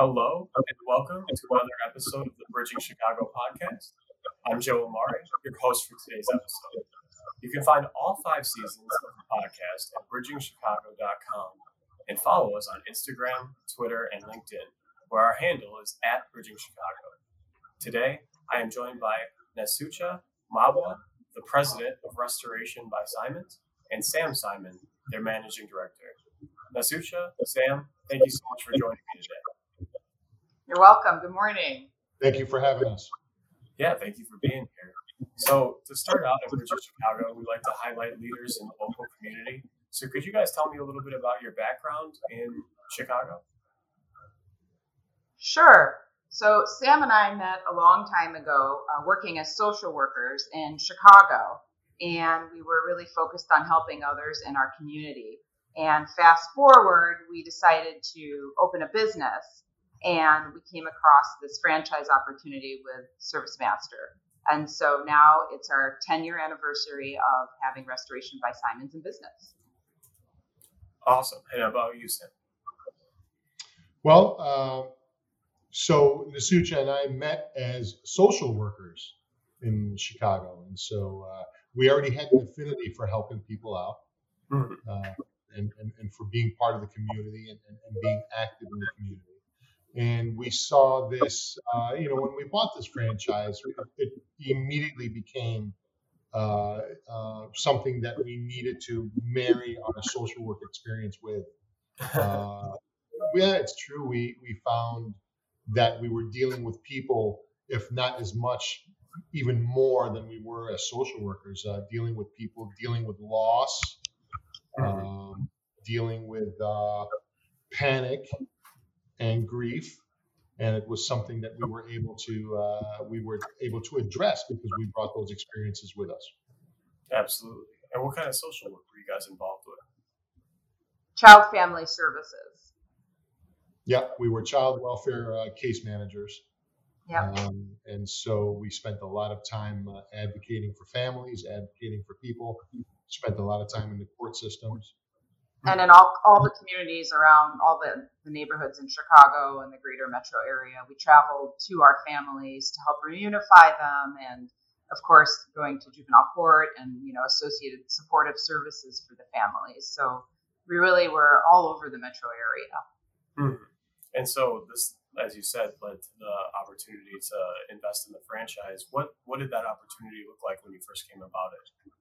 Hello and welcome to another episode of the Bridging Chicago podcast. I'm Joe Amari, your host for today's episode. You can find all five seasons of the podcast at bridgingchicago.com and follow us on Instagram, Twitter, and LinkedIn, where our handle is at Bridging Chicago. Today, I am joined by Nasucha Mabwa, the president of Restoration by Simons, and Sam Simon, their managing director. Nasucha, Sam, thank you so much for joining me today. You're welcome. Good morning. Thank you for having us. Yeah, thank you for being here. So, to start out at Bridging Chicago, we like to highlight leaders in the local community. So, could you guys tell me a little bit about your background in Chicago? Sure. So, Sam and I met a long time ago uh, working as social workers in Chicago, and we were really focused on helping others in our community. And fast forward, we decided to open a business, and we came across this franchise opportunity with ServiceMaster. And so now it's our 10 year anniversary of having Restoration by Simons in business. Awesome. And how about you, Sam? Well, uh, so Nasucha and I met as social workers in Chicago, and so uh, we already had an affinity for helping people out Mhm. uh, and, and, and for being part of the community and, and, and being active in the community. And we saw this, uh, you know, when we bought this franchise, it immediately became uh, uh, something that we needed to marry our social work experience with. Uh, yeah, it's true. We we found that we were dealing with people, if not as much, even more than we were as social workers, uh, dealing with people, dealing with loss, um, dealing with uh, panic and grief, and it was something that we were able to uh, we were able to address because we brought those experiences with us. Absolutely. And what kind of social work were you guys involved with? Child Family Services. Yeah, we were child welfare uh, case managers. Yep. Um, and so we spent a lot of time uh, advocating for families, advocating for people, spent a lot of time in the court systems. And in all, all the communities around all the, the neighborhoods in Chicago and the greater metro area. We traveled to our families to help reunify them and of course going to juvenile court and you know associated supportive services for the families. So we really were all over the metro area. Mhm. And so this, as you said, led to the opportunity to invest in the franchise. What what did that opportunity look like when you first came about it?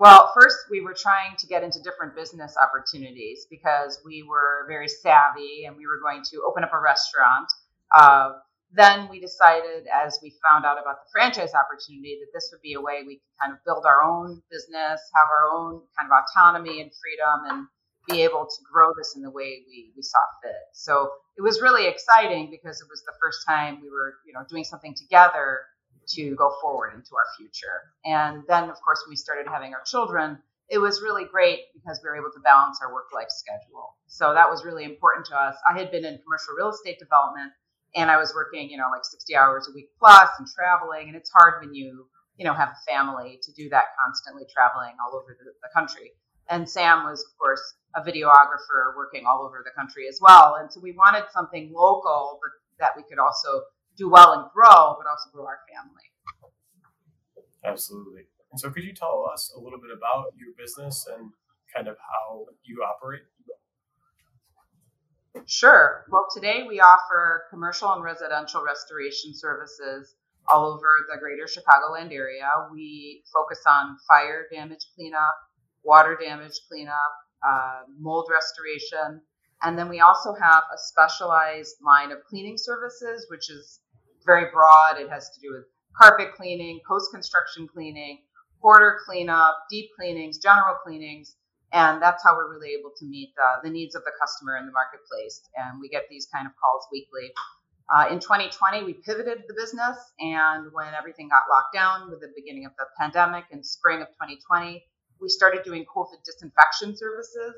Well, first we were trying to get into different business opportunities because we were very savvy and we were going to open up a restaurant. Uh, then we decided, as we found out about the franchise opportunity, that this would be a way we could kind of build our own business, have our own kind of autonomy and freedom, and be able to grow this in the way we, we saw fit. So it was really exciting because it was the first time we were, you know, doing something together to go forward into our future. And then, of course, when we started having our children, it was really great because we were able to balance our work life schedule. So that was really important to us. I had been in commercial real estate development and I was working, you know, like 60 hours a week plus and traveling. And it's hard when you, you know, have a family to do that constantly traveling all over the, the country. And Sam was, of course, a videographer working all over the country as well. And so we wanted something local, but that we could also do well and grow, but also grow our family. Absolutely. And so, could you tell us a little bit about your business and kind of how you operate? Sure. Well, today we offer commercial and residential restoration services all over the greater Chicagoland area. We focus on fire damage cleanup, water damage cleanup, uh, mold restoration, and then we also have a specialized line of cleaning services, which is very broad. It has to do with carpet cleaning, post construction cleaning, hoarder cleanup, deep cleanings, general cleanings. And that's how we're really able to meet uh, the needs of the customer in the marketplace. And we get these kind of calls weekly. Uh, in 2020, we pivoted the business. And when everything got locked down with the beginning of the pandemic in spring of 2020, we started doing COVID disinfection services.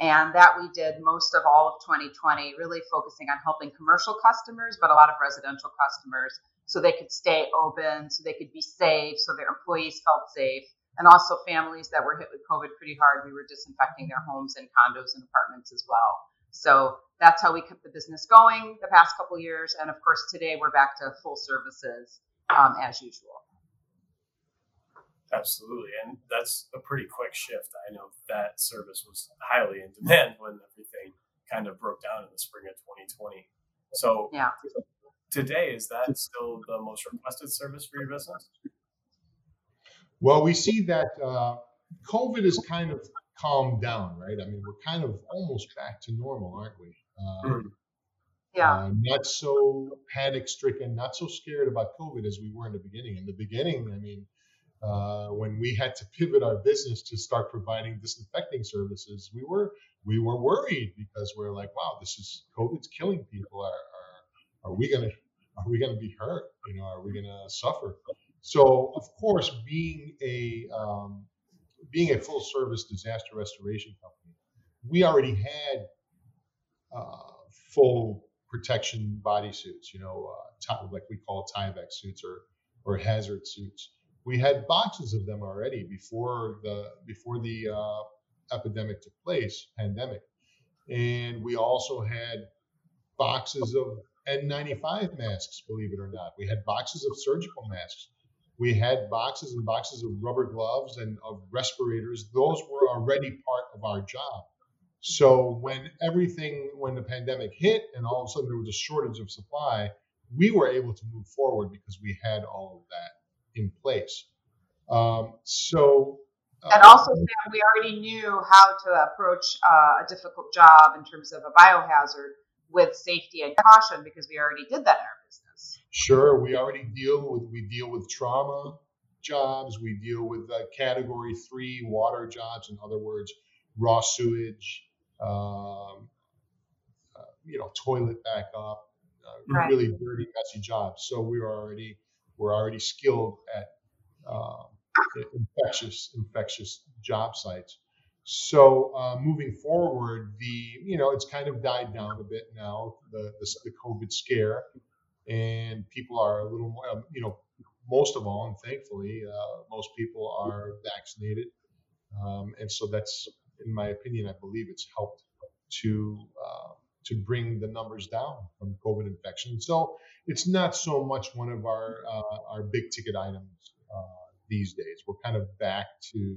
And that we did most of all of 2020, really focusing on helping commercial customers, but a lot of residential customers so they could stay open, so they could be safe, so their employees felt safe. And also families that were hit with COVID pretty hard, we were disinfecting their homes and condos and apartments as well. So that's how we kept the business going the past couple years. And of course, today we're back to full services um, as usual. Absolutely. And that's a pretty quick shift. I know that service was highly in demand when everything kind of broke down in the spring of 2020. So, yeah. today, is that still the most requested service for your business? Well, we see that uh, COVID has kind of calmed down, right? I mean, we're kind of almost back to normal, aren't we? Uh, mm. Yeah. Uh, not so panic stricken, not so scared about COVID as we were in the beginning. In the beginning, I mean, uh, when we had to pivot our business to start providing disinfecting services, we were we were worried because we are like, wow, this is COVID's killing people. Are are, are we gonna are we gonna be hurt? You know, are we gonna suffer? So of course, being a um, being a full service disaster restoration company, we already had uh, full protection bodysuits. You know, uh, like we call Tyvek suits or or hazard suits we had boxes of them already before the before the uh, epidemic took place, pandemic, and we also had boxes of N95 masks. Believe it or not, we had boxes of surgical masks. We had boxes and boxes of rubber gloves and of respirators. Those were already part of our job. So when everything, when the pandemic hit, and all of a sudden there was a shortage of supply, we were able to move forward because we had all of that in place. Um, so, uh, and also, Sam, we already knew how to approach uh, a difficult job in terms of a biohazard with safety and caution because we already did that in our business. Sure, we already deal with we deal with trauma jobs. We deal with uh, category three water jobs. In other words, raw sewage, um, uh, you know, toilet backup, uh, right. really dirty, messy jobs. So we were already we're already skilled at um, infectious infectious job sites. So uh, moving forward, the you know it's kind of died down a bit now the the, the COVID scare, and people are a little more um, you know most of all and thankfully uh, most people are vaccinated, um, and so that's in my opinion I believe it's helped to uh, to bring the numbers down from COVID infection. So it's not so much one of our uh, our big ticket items uh, these days. We're kind of back to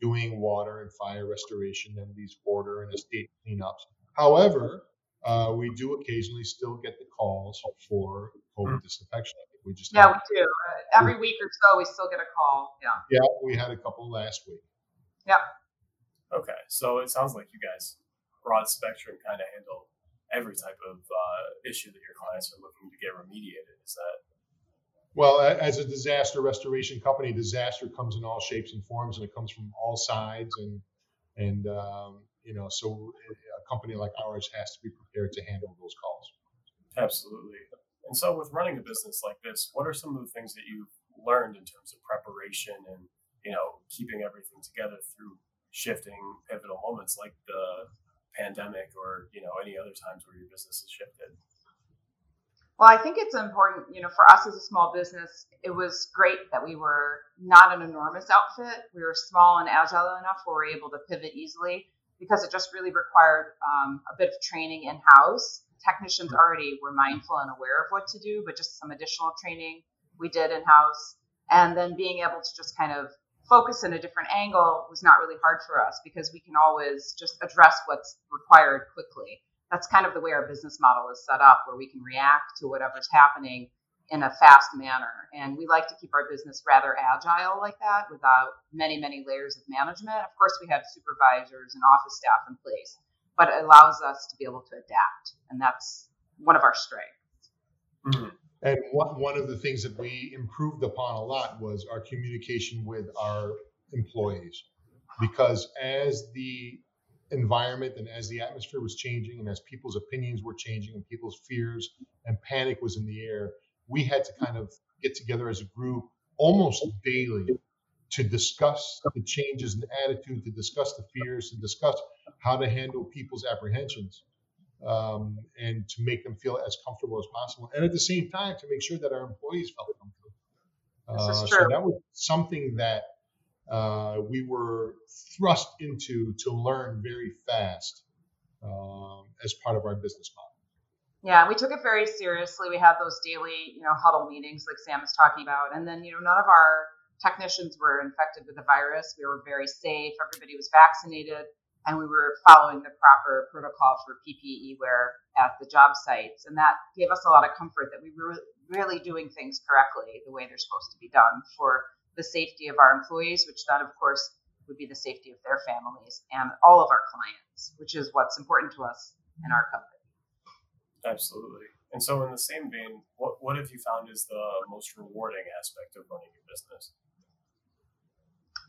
doing water and fire restoration and these hoarder and estate cleanups. However, uh, we do occasionally still get the calls for COVID disinfection. we just yeah, we do. Uh, every week or so, we still get a call. Yeah. Yeah, we had a couple last week. Yeah. Okay, so it sounds like you guys broad spectrum kind of handle every type of uh, issue that your clients are looking to get remediated. Is that? Well, as a disaster restoration company, disaster comes in all shapes and forms, and it comes from all sides, and and um, you know, so a company like ours has to be prepared to handle those calls. Absolutely. And so, with running a business like this, what are some of the things that you've learned in terms of preparation and you know keeping everything together through shifting pivotal moments like the pandemic or you know any other times where your business has shifted? Well, I think it's important, you know, for us as a small business, it was great that we were not an enormous outfit. We were small and agile enough where we were able to pivot easily because it just really required um, a bit of training in house. Technicians already were mindful and aware of what to do, but just some additional training we did in house. And then being able to just kind of focus in a different angle was not really hard for us because we can always just address what's required quickly. That's kind of the way our business model is set up, where we can react to whatever's happening in a fast manner. And we like to keep our business rather agile like that without many, many layers of management. Of course, we have supervisors and office staff in place, but it allows us to be able to adapt. And that's one of our strengths. Mm-hmm. And one, one of the things that we improved upon a lot was our communication with our employees. Because as the environment and as the atmosphere was changing and as people's opinions were changing and people's fears and panic was in the air, we had to kind of get together as a group almost daily to discuss the changes in attitude, to discuss the fears, to discuss how to handle people's apprehensions um, and to make them feel as comfortable as possible, and at the same time to make sure that our employees felt comfortable. Uh, so that was something that uh, we were thrust into to learn very fast um, as part of our business model. Yeah, we took it very seriously. We had those daily, you know, huddle meetings like Sam is talking about, and then you know none of our technicians were infected with the virus. We were very safe. Everybody was vaccinated, and we were following the proper protocol for PPE wear at the job sites, and that gave us a lot of comfort that we were really doing things correctly the way they're supposed to be done for the safety of our employees, which then, of course, would be the safety of their families and all of our clients, which is what's important to us in our company. Absolutely. And so, in the same vein, what, what have you found is the most rewarding aspect of running your business?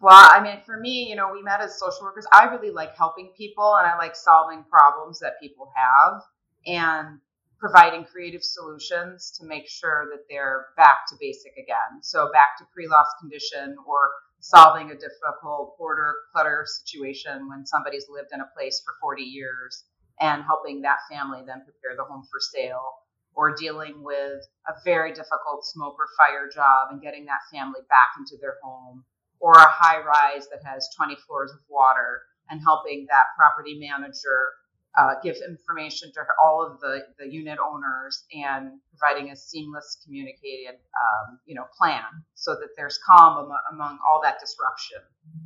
Well, I mean, for me, you know, we met as social workers. I really like helping people and I like solving problems that people have and providing creative solutions to make sure that they're back to basic again. So, back to pre loss condition or solving a difficult hoarder clutter situation when somebody's lived in a place for 40 years and helping that family then prepare the home for sale or dealing with a very difficult smoke or fire job and getting that family back into their home or a high rise that has 20 floors of water and helping that property manager uh, give information to all of the, the unit owners and providing a seamless communicated um, you know plan so that there's calm among, among all that disruption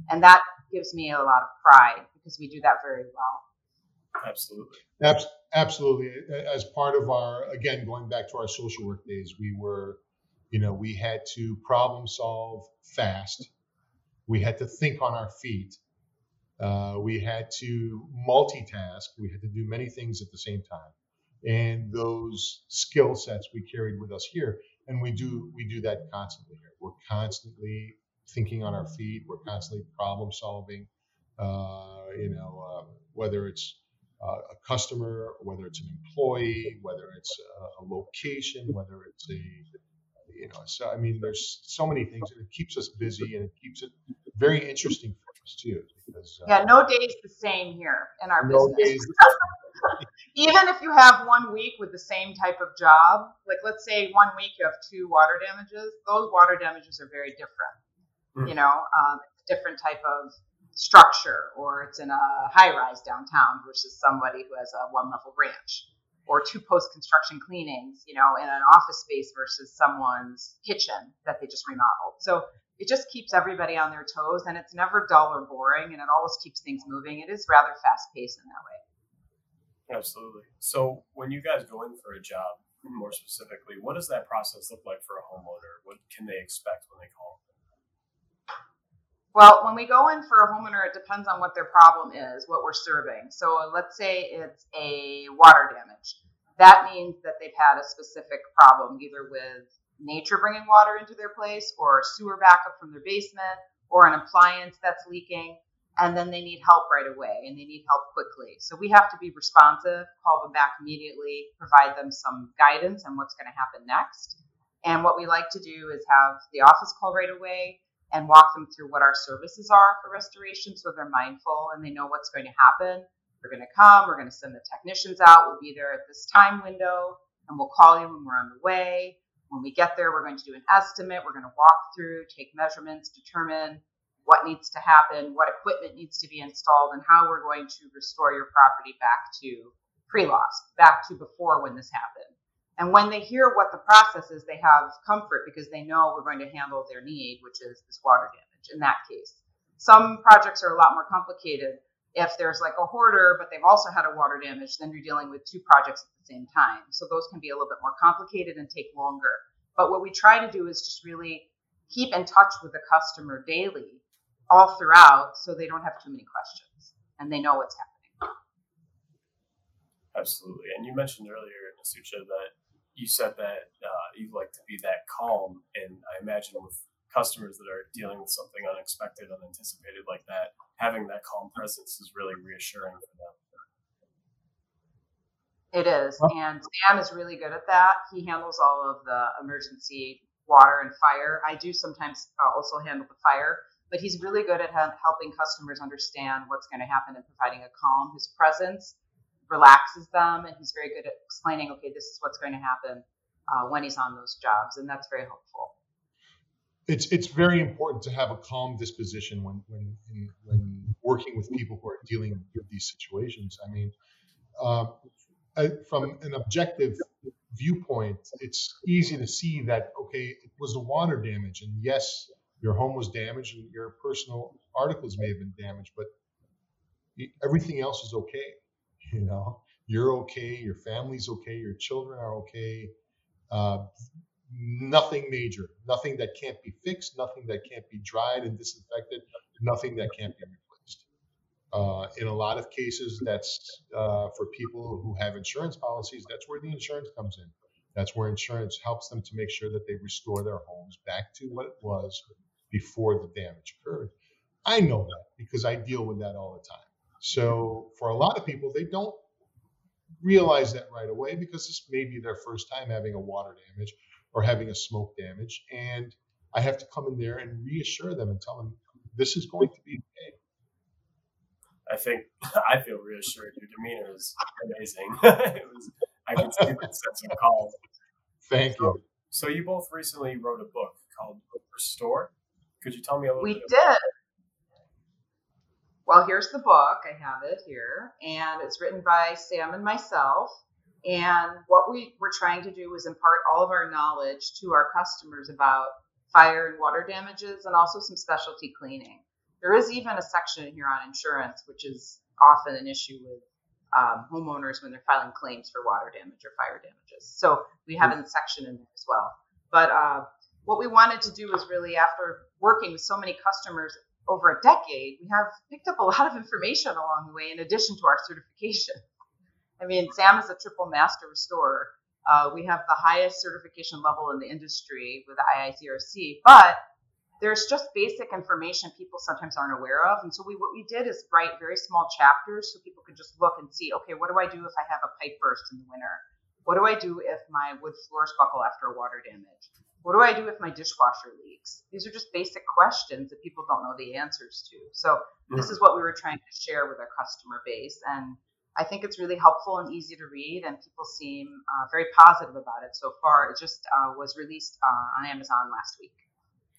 and that gives me a lot of pride because we do that very well Absolutely. absolutely. As part of our, again, going back to our social work days, we were, you know, we had to problem solve fast. We had to think on our feet. Uh, we had to multitask. We had to do many things at the same time. And those skill sets we carried with us here. And we do we do that constantly here. We're constantly thinking on our feet. We're constantly problem solving. Uh, you know, uh, whether it's uh, a customer, whether it's an employee, whether it's a, a, location, whether it's a, you know, so I mean, there's so many things, and it keeps us busy and it keeps it very interesting for us too. Because, uh, yeah, no day is the same here in our no business. Even if you have one week with the same type of job, like let's say one week you have two water damages, those water damages are very different. Mm. You know, um, different type of structure or it's in a high rise downtown versus somebody who has a one level ranch or two post construction cleanings, you know, in an office space versus someone's kitchen that they just remodeled. So it just keeps everybody on their toes and it's never dull or boring and it always keeps things moving. It is rather fast paced in that way. Absolutely. So when you guys go in for a job, more specifically, what does that process look like for a homeowner? What can they expect when they call? Well, when we go in for a homeowner, it depends on what their problem is, what we're serving. So uh, let's say it's a water damage. That means that they've had a specific problem, either with nature bringing water into their place, or sewer backup from their basement, or an appliance that's leaking, and then they need help right away and they need help quickly. So we have to be responsive, call them back immediately, provide them some guidance on what's going to happen next. And what we like to do is have the office call right away and walk them through what our services are for restoration so they're mindful and they know what's going to happen. We're going to come, we're going to send the technicians out, we'll be there at this time window, and we'll call you when we're on the way. When we get there, we're going to do an estimate, we're going to walk through, take measurements, determine what needs to happen, what equipment needs to be installed, and how we're going to restore your property back to pre loss, back to before when this happened. And when they hear what the process is, they have comfort because they know we're going to handle their need, which is this water damage in that case. Some projects are a lot more complicated. If there's like a hoarder, but they've also had a water damage, then you're dealing with two projects at the same time. So those can be a little bit more complicated and take longer. But what we try to do is just really keep in touch with the customer daily, all throughout, so they don't have too many questions and they know what's happening. Absolutely. And you mentioned earlier, Nasucha, that you said that uh, you like to be that calm, and I imagine with customers that are dealing with something unexpected, unanticipated like that, having that calm presence is really reassuring for them. It is, and Sam is really good at that. He handles all of the emergency water and fire. I do sometimes uh, also handle the fire, but he's really good at helping customers understand what's going to happen and providing a calm. His presence relaxes them, and he's very good at explaining, okay, this is what's going to happen uh, when he's on those jobs, and that's very helpful. It's it's very important to have a calm disposition when when when working with people who are dealing with these situations. I mean, um, from an objective viewpoint, it's easy to see that okay, it was the water damage, and yes, your home was damaged and your personal articles may have been damaged, but everything else is okay. You know, you're okay, your family's okay, your children are okay. Uh, nothing major, nothing that can't be fixed, nothing that can't be dried and disinfected, nothing that can't be replaced. Uh, in a lot of cases, that's uh, for people who have insurance policies, that's where the insurance comes in. That's where insurance helps them to make sure that they restore their homes back to what it was before the damage occurred. I know that because I deal with that all the time. So for a lot of people, they don't realize that right away because this may be their first time having a water damage or having a smoke damage. And I have to come in there and reassure them and tell them this is going to be okay. I think I feel reassured. Your demeanor is amazing. was, I can see that sense of calm. Thank so, you. So you both recently wrote a book called Restore. Could you tell me a little we bit? We did. Well, here's the book. I have it here, and it's written by Sam and myself. And what we were trying to do was impart all of our knowledge to our customers about fire and water damages and also some specialty cleaning. There is even a section here on insurance, which is often an issue with um, homeowners when they're filing claims for water damage or fire damages. So we have a section in there as well. But uh, what we wanted to do was really, after working with so many customers over a decade, we have picked up a lot of information along the way in addition to our certification. I mean, Sam is a triple master restorer. Uh, we have the highest certification level in the industry with the IICRC, but there's just basic information people sometimes aren't aware of. And so we, what we did is write very small chapters so people could just look and see, okay, what do I do if I have a pipe burst in the winter? What do I do if my wood floors buckle after a water damage? What do I do if my dishwasher leaks? These are just basic questions that people don't know the answers to. So mm-hmm. this is what we were trying to share with our customer base. And I think it's really helpful and easy to read, and people seem uh, very positive about it so far. It just uh, was released uh, on Amazon last week.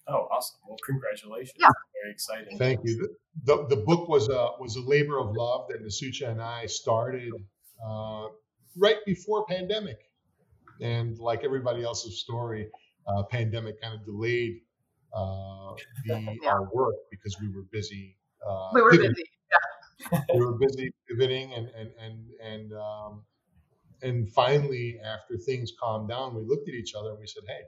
Oh, awesome! Well, congratulations. Yeah. Very exciting. Thank you. The, the, the book was a was a labor of love that Nasucha and I started uh, right before pandemic, and like everybody else's story, uh, pandemic kind of delayed uh, the yeah. our work because we were busy. we were pivoting. busy we were busy pivoting and and and and um, and finally, after things calmed down, we looked at each other and we said, "Hey,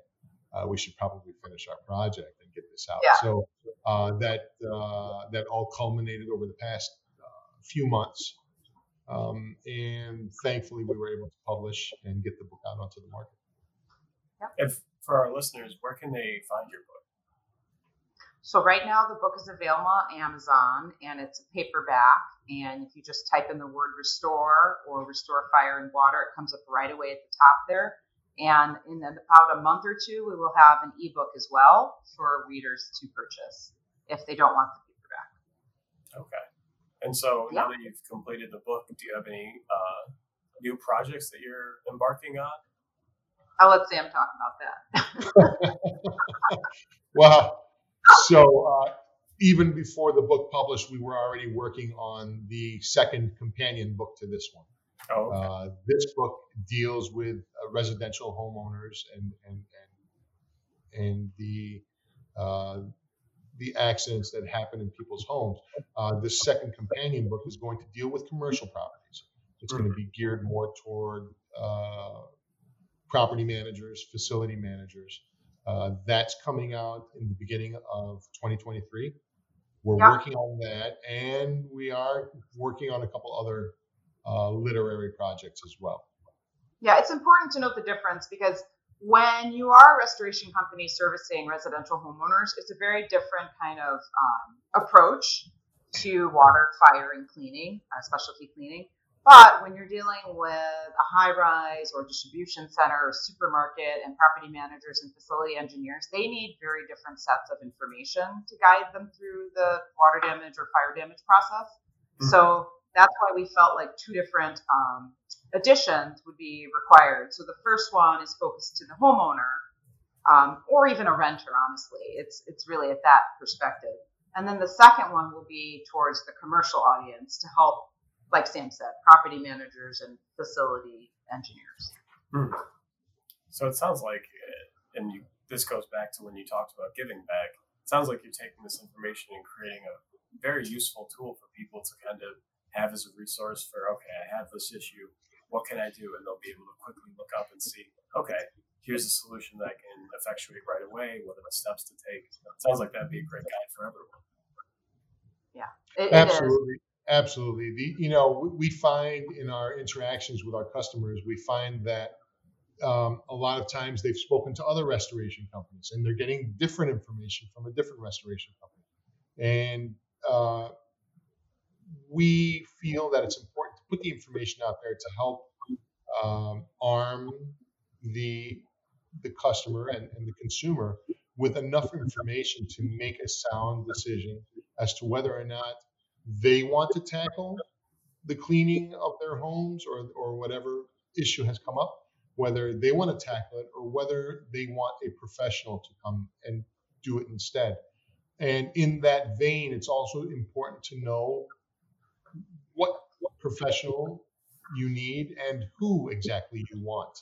uh, we should probably finish our project and get this out." Yeah. So uh, that uh, that all culminated over the past uh, few months, um, and thankfully, we were able to publish and get the book out onto the market. If for our listeners, where can they find your book? So right now the book is available on Amazon and it's a paperback. And if you just type in the word restore or restore fire and water, it comes up right away at the top there. And in about a month or two, we will have an ebook as well for readers to purchase if they don't want the paperback. Okay. And so yeah. now that you've completed the book, do you have any uh, new projects that you're embarking on? I'll let Sam talk about that. well, so uh, even before the book published, we were already working on the second companion book to this one. Oh, okay. uh, this book deals with uh, residential homeowners and and and, and the uh, the accidents that happen in people's homes. Uh, the second companion book is going to deal with commercial properties. It's mm-hmm. going to be geared more toward uh, property managers, facility managers, uh, that's coming out in the beginning of 2023. We're yeah. working on that, and we are working on a couple other uh, literary projects as well. Yeah, it's important to note the difference because when you are a restoration company servicing residential homeowners, it's a very different kind of um, approach to water, fire, and cleaning, uh, specialty cleaning. But when you're dealing with a high rise or distribution center or supermarket and property managers and facility engineers, they need very different sets of information to guide them through the water damage or fire damage process. Mm-hmm. So that's why we felt like two different um, additions would be required. So the first one is focused to the homeowner um, or even a renter, honestly. It's, it's really at that perspective. And then the second one will be towards the commercial audience to help like Sam said, property managers and facility engineers. Hmm. So it sounds like, uh, and you, this goes back to when you talked about giving back. It sounds like you're taking this information and creating a very useful tool for people to kind of have as a resource for, okay, I have this issue. What can I do? And they'll be able to quickly look up and see, okay, here's a solution that I can effectuate right away. What are the steps to take? It sounds like that'd be a great guide for everyone. Yeah, it, absolutely. Absolutely. The, you know, we find in our interactions with our customers, we find that um, a lot of times they've spoken to other restoration companies and they're getting different information from a different restoration company. And uh, we feel that it's important to put the information out there to help um, arm the the customer and, and the consumer with enough information to make a sound decision as to whether or not they want to tackle the cleaning of their homes or, or whatever issue has come up, whether they want to tackle it or whether they want a professional to come and do it instead. And in that vein, it's also important to know what professional you need and who exactly you want.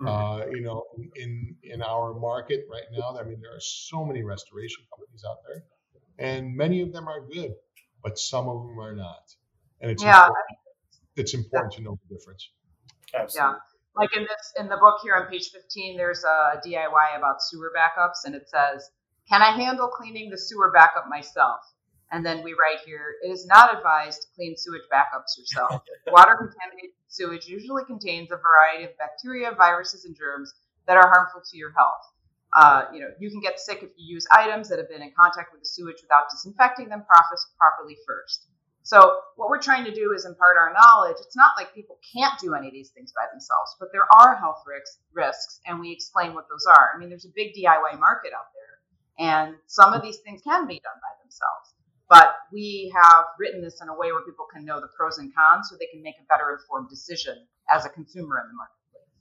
Mm-hmm. Uh, you know, in in our market right now, I mean, there are so many restoration companies out there, and many of them are good, but some of them are not. And it's yeah, important, it's important to know the difference. Absolutely. Yeah. Like in this in the book here on page 15, there's a DIY about sewer backups, and it says, "Can I handle cleaning the sewer backup myself?" And then we write here, it is not advised to clean sewage backups yourself. Water contaminated sewage usually contains a variety of bacteria, viruses, and germs that are harmful to your health. Uh, you know, you can get sick if you use items that have been in contact with the sewage without disinfecting them properly first. So what we're trying to do is impart our knowledge. It's not like people can't do any of these things by themselves, but there are health risks, risks, and we explain what those are. I mean, there's a big DIY market out there, and some of these things can be done by themselves. But we have written this in a way where people can know the pros and cons so they can make a better informed decision as a consumer in the marketplace.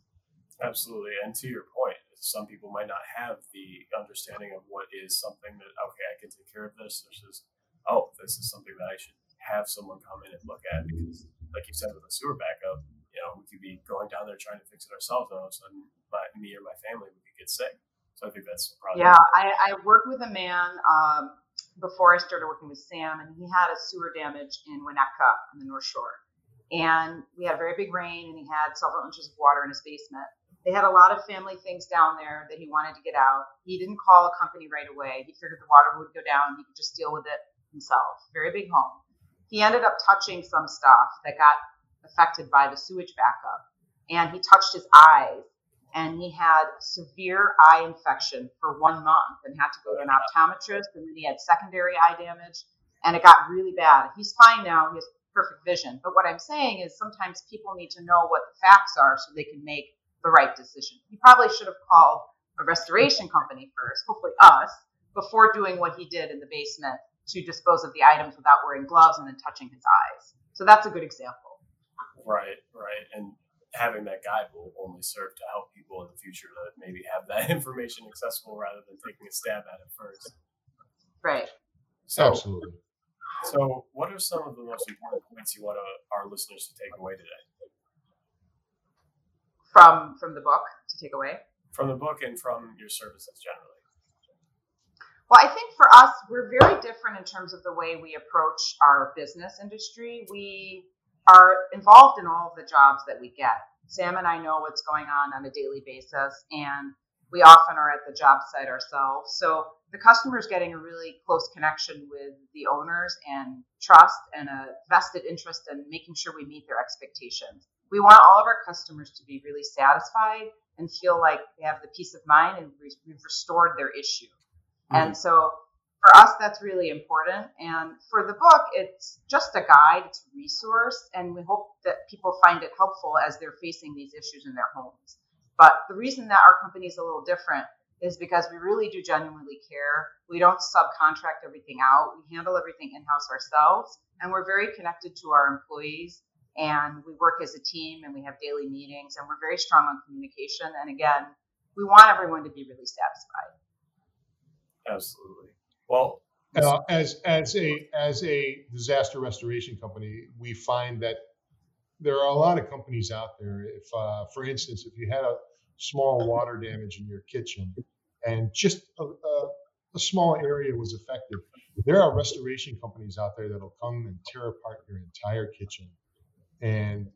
Absolutely. And to your point, some people might not have the understanding of what is something that, okay, I can take care of this versus, oh, this is something that I should have someone come in and look at because, like you said, with a sewer backup, you know, we could be going down there trying to fix it ourselves, and all of a sudden, my, me or my family would get sick. So I think that's probably. Yeah, I, I worked with a man um, before I started working with Sam, and he had a sewer damage in Winnetka on the North Shore. And we had a very big rain, and he had several inches of water in his basement. They had a lot of family things down there that he wanted to get out. He didn't call a company right away. He figured the water would go down. He could just deal with it himself. Very big home. He ended up touching some stuff that got affected by the sewage backup, and he touched his eyes and he had severe eye infection for one month and had to go to an optometrist and then he had secondary eye damage and it got really bad he's fine now he has perfect vision but what i'm saying is sometimes people need to know what the facts are so they can make the right decision he probably should have called a restoration company first hopefully us before doing what he did in the basement to dispose of the items without wearing gloves and then touching his eyes so that's a good example right right and having that guide will only serve to help people in the future to maybe have that information accessible rather than taking a stab at it first. Right. So, Absolutely. So, what are some of the most important points you want our listeners to take away today? From from the book to take away. From the book and from your services generally. Well, I think for us, we're very different in terms of the way we approach our business industry. We are involved in all of the jobs that we get. Sam and I know what's going on on a daily basis, and we often are at the job site ourselves. So the customer is getting a really close connection with the owners and trust and a vested interest in making sure we meet their expectations. We want all of our customers to be really satisfied and feel like they have the peace of mind and we've restored their issue. Mm-hmm. And so for us, that's really important. And for the book, it's just a guide, it's a resource, and we hope that people find it helpful as they're facing these issues in their homes. But the reason that our company is a little different is because we really do genuinely care. We don't subcontract everything out. We handle everything in house ourselves, and we're very connected to our employees. And we work as a team, and we have daily meetings, and we're very strong on communication. And again, we want everyone to be really satisfied. Absolutely. Well, uh, as as a as a disaster restoration company, we find that there are a lot of companies out there. If, uh, for instance, if you had a small water damage in your kitchen and just a, a, a small area was affected, there are restoration companies out there that'll come and tear apart your entire kitchen and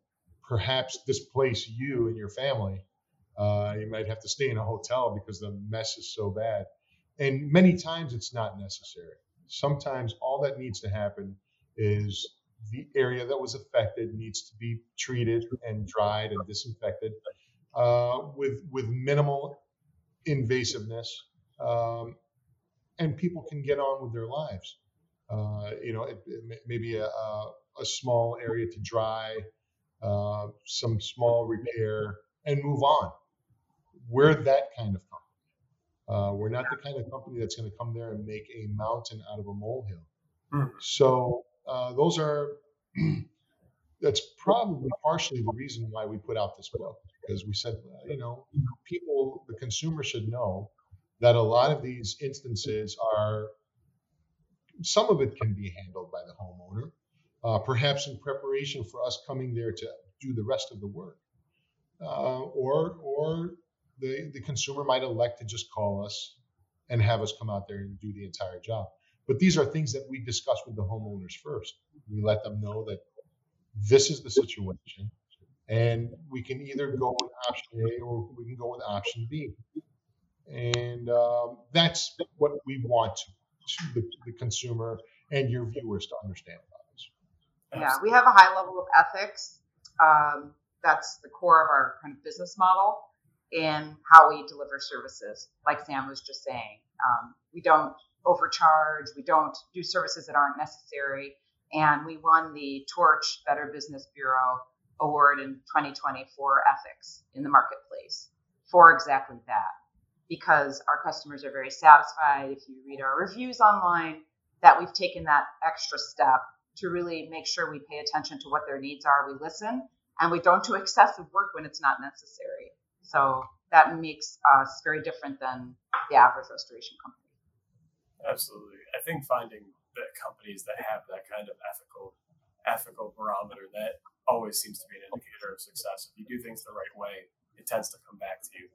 perhaps displace you and your family. Uh, you might have to stay in a hotel because the mess is so bad. And many times it's not necessary. Sometimes all that needs to happen is the area that was affected needs to be treated and dried and disinfected uh, with with minimal invasiveness, um, and people can get on with their lives. Uh, you know, it, it maybe a, a, small area to dry, uh, some small repair, and move on. We're that kind of company. Uh, we're not the kind of company that's going to come there and make a mountain out of a molehill. Mm. So uh, those are that's probably partially the reason why we put out this book because we said you know people the consumer should know that a lot of these instances are some of it can be handled by the homeowner uh, perhaps in preparation for us coming there to do the rest of the work uh, or or the, the consumer might elect to just call us and have us come out there and do the entire job but these are things that we discuss with the homeowners first. We let them know that this is the situation, and we can either go with option A or we can go with option B. And um, that's what we want to, the, the, consumer and your viewers to understand about this. Yeah, we have a high level of ethics. Um, that's the core of our kind of business model in how we deliver services. Like Sam was just saying, um, we don't overcharge. We don't do services that aren't necessary. And we won the Torch Better Business Bureau Award in 2020 for ethics in the marketplace for exactly that. Because our customers are very satisfied. If you read our reviews online, that we've taken that extra step to really make sure we pay attention to what their needs are. We listen and we don't do excessive work when it's not necessary. So that makes us very different than the average restoration company. Absolutely. I think finding the companies that have that kind of ethical ethical barometer that always seems to be an indicator of success. If you do things the right way, it tends to come back to you.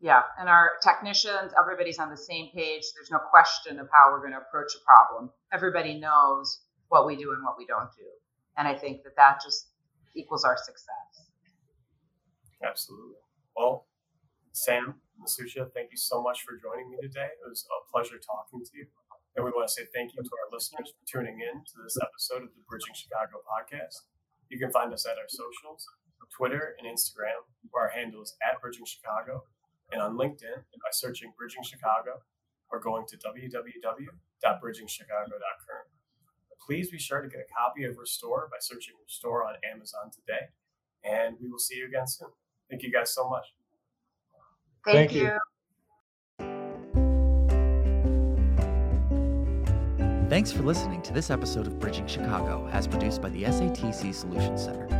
Yeah, and our technicians, everybody's on the same page. There's no question of how we're going to approach a problem. Everybody knows what we do and what we don't do. And I think that that just equals our success. Absolutely. Well, Sam, Nasucha, thank you so much for joining me today. It was a pleasure talking to you. And we want to say thank you to our listeners for tuning in to this episode of the Bridging Chicago podcast. You can find us at our socials, Twitter and Instagram, where our handle is at Bridging Chicago, and on LinkedIn by searching Bridging Chicago or going to www.bridgingchicago.com. Please be sure to get a copy of Restore by searching Restore on Amazon today. And we will see you again soon. Thank you guys so much. Thank, Thank you. you. Thanks for listening to this episode of Bridging Chicago, as produced by the SATC Solutions Center.